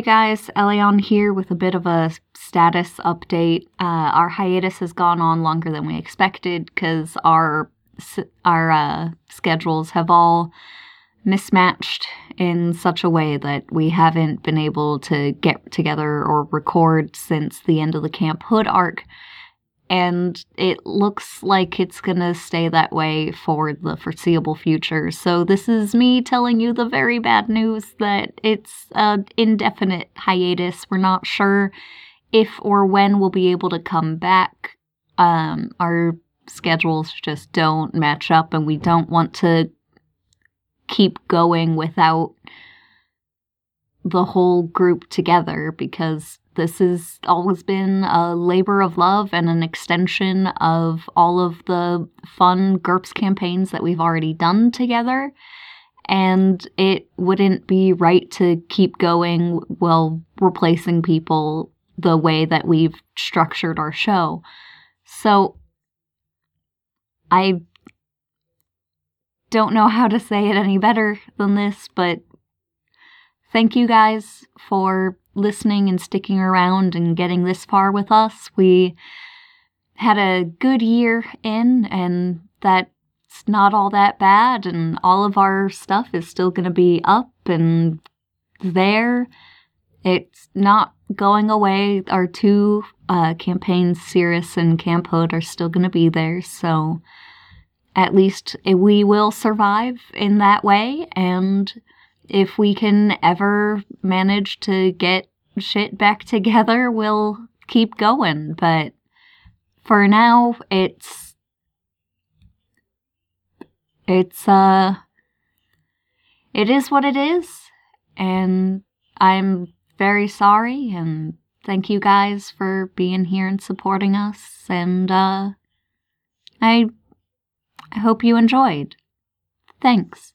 Hey guys, Elion here with a bit of a status update. Uh, our hiatus has gone on longer than we expected because our our uh, schedules have all mismatched in such a way that we haven't been able to get together or record since the end of the Camp Hood arc. And it looks like it's gonna stay that way for the foreseeable future. So, this is me telling you the very bad news that it's an indefinite hiatus. We're not sure if or when we'll be able to come back. Um, our schedules just don't match up, and we don't want to keep going without the whole group together because this has always been a labor of love and an extension of all of the fun GURPS campaigns that we've already done together. And it wouldn't be right to keep going while replacing people the way that we've structured our show. So I don't know how to say it any better than this, but thank you guys for listening and sticking around and getting this far with us. We had a good year in, and that's not all that bad, and all of our stuff is still going to be up and there. It's not going away. Our two uh, campaigns, Cirrus and Camp Hood, are still going to be there, so at least we will survive in that way. And if we can ever manage to get shit back together, we'll keep going. But for now, it's. It's, uh. It is what it is. And I'm very sorry. And thank you guys for being here and supporting us. And, uh. I I hope you enjoyed. Thanks.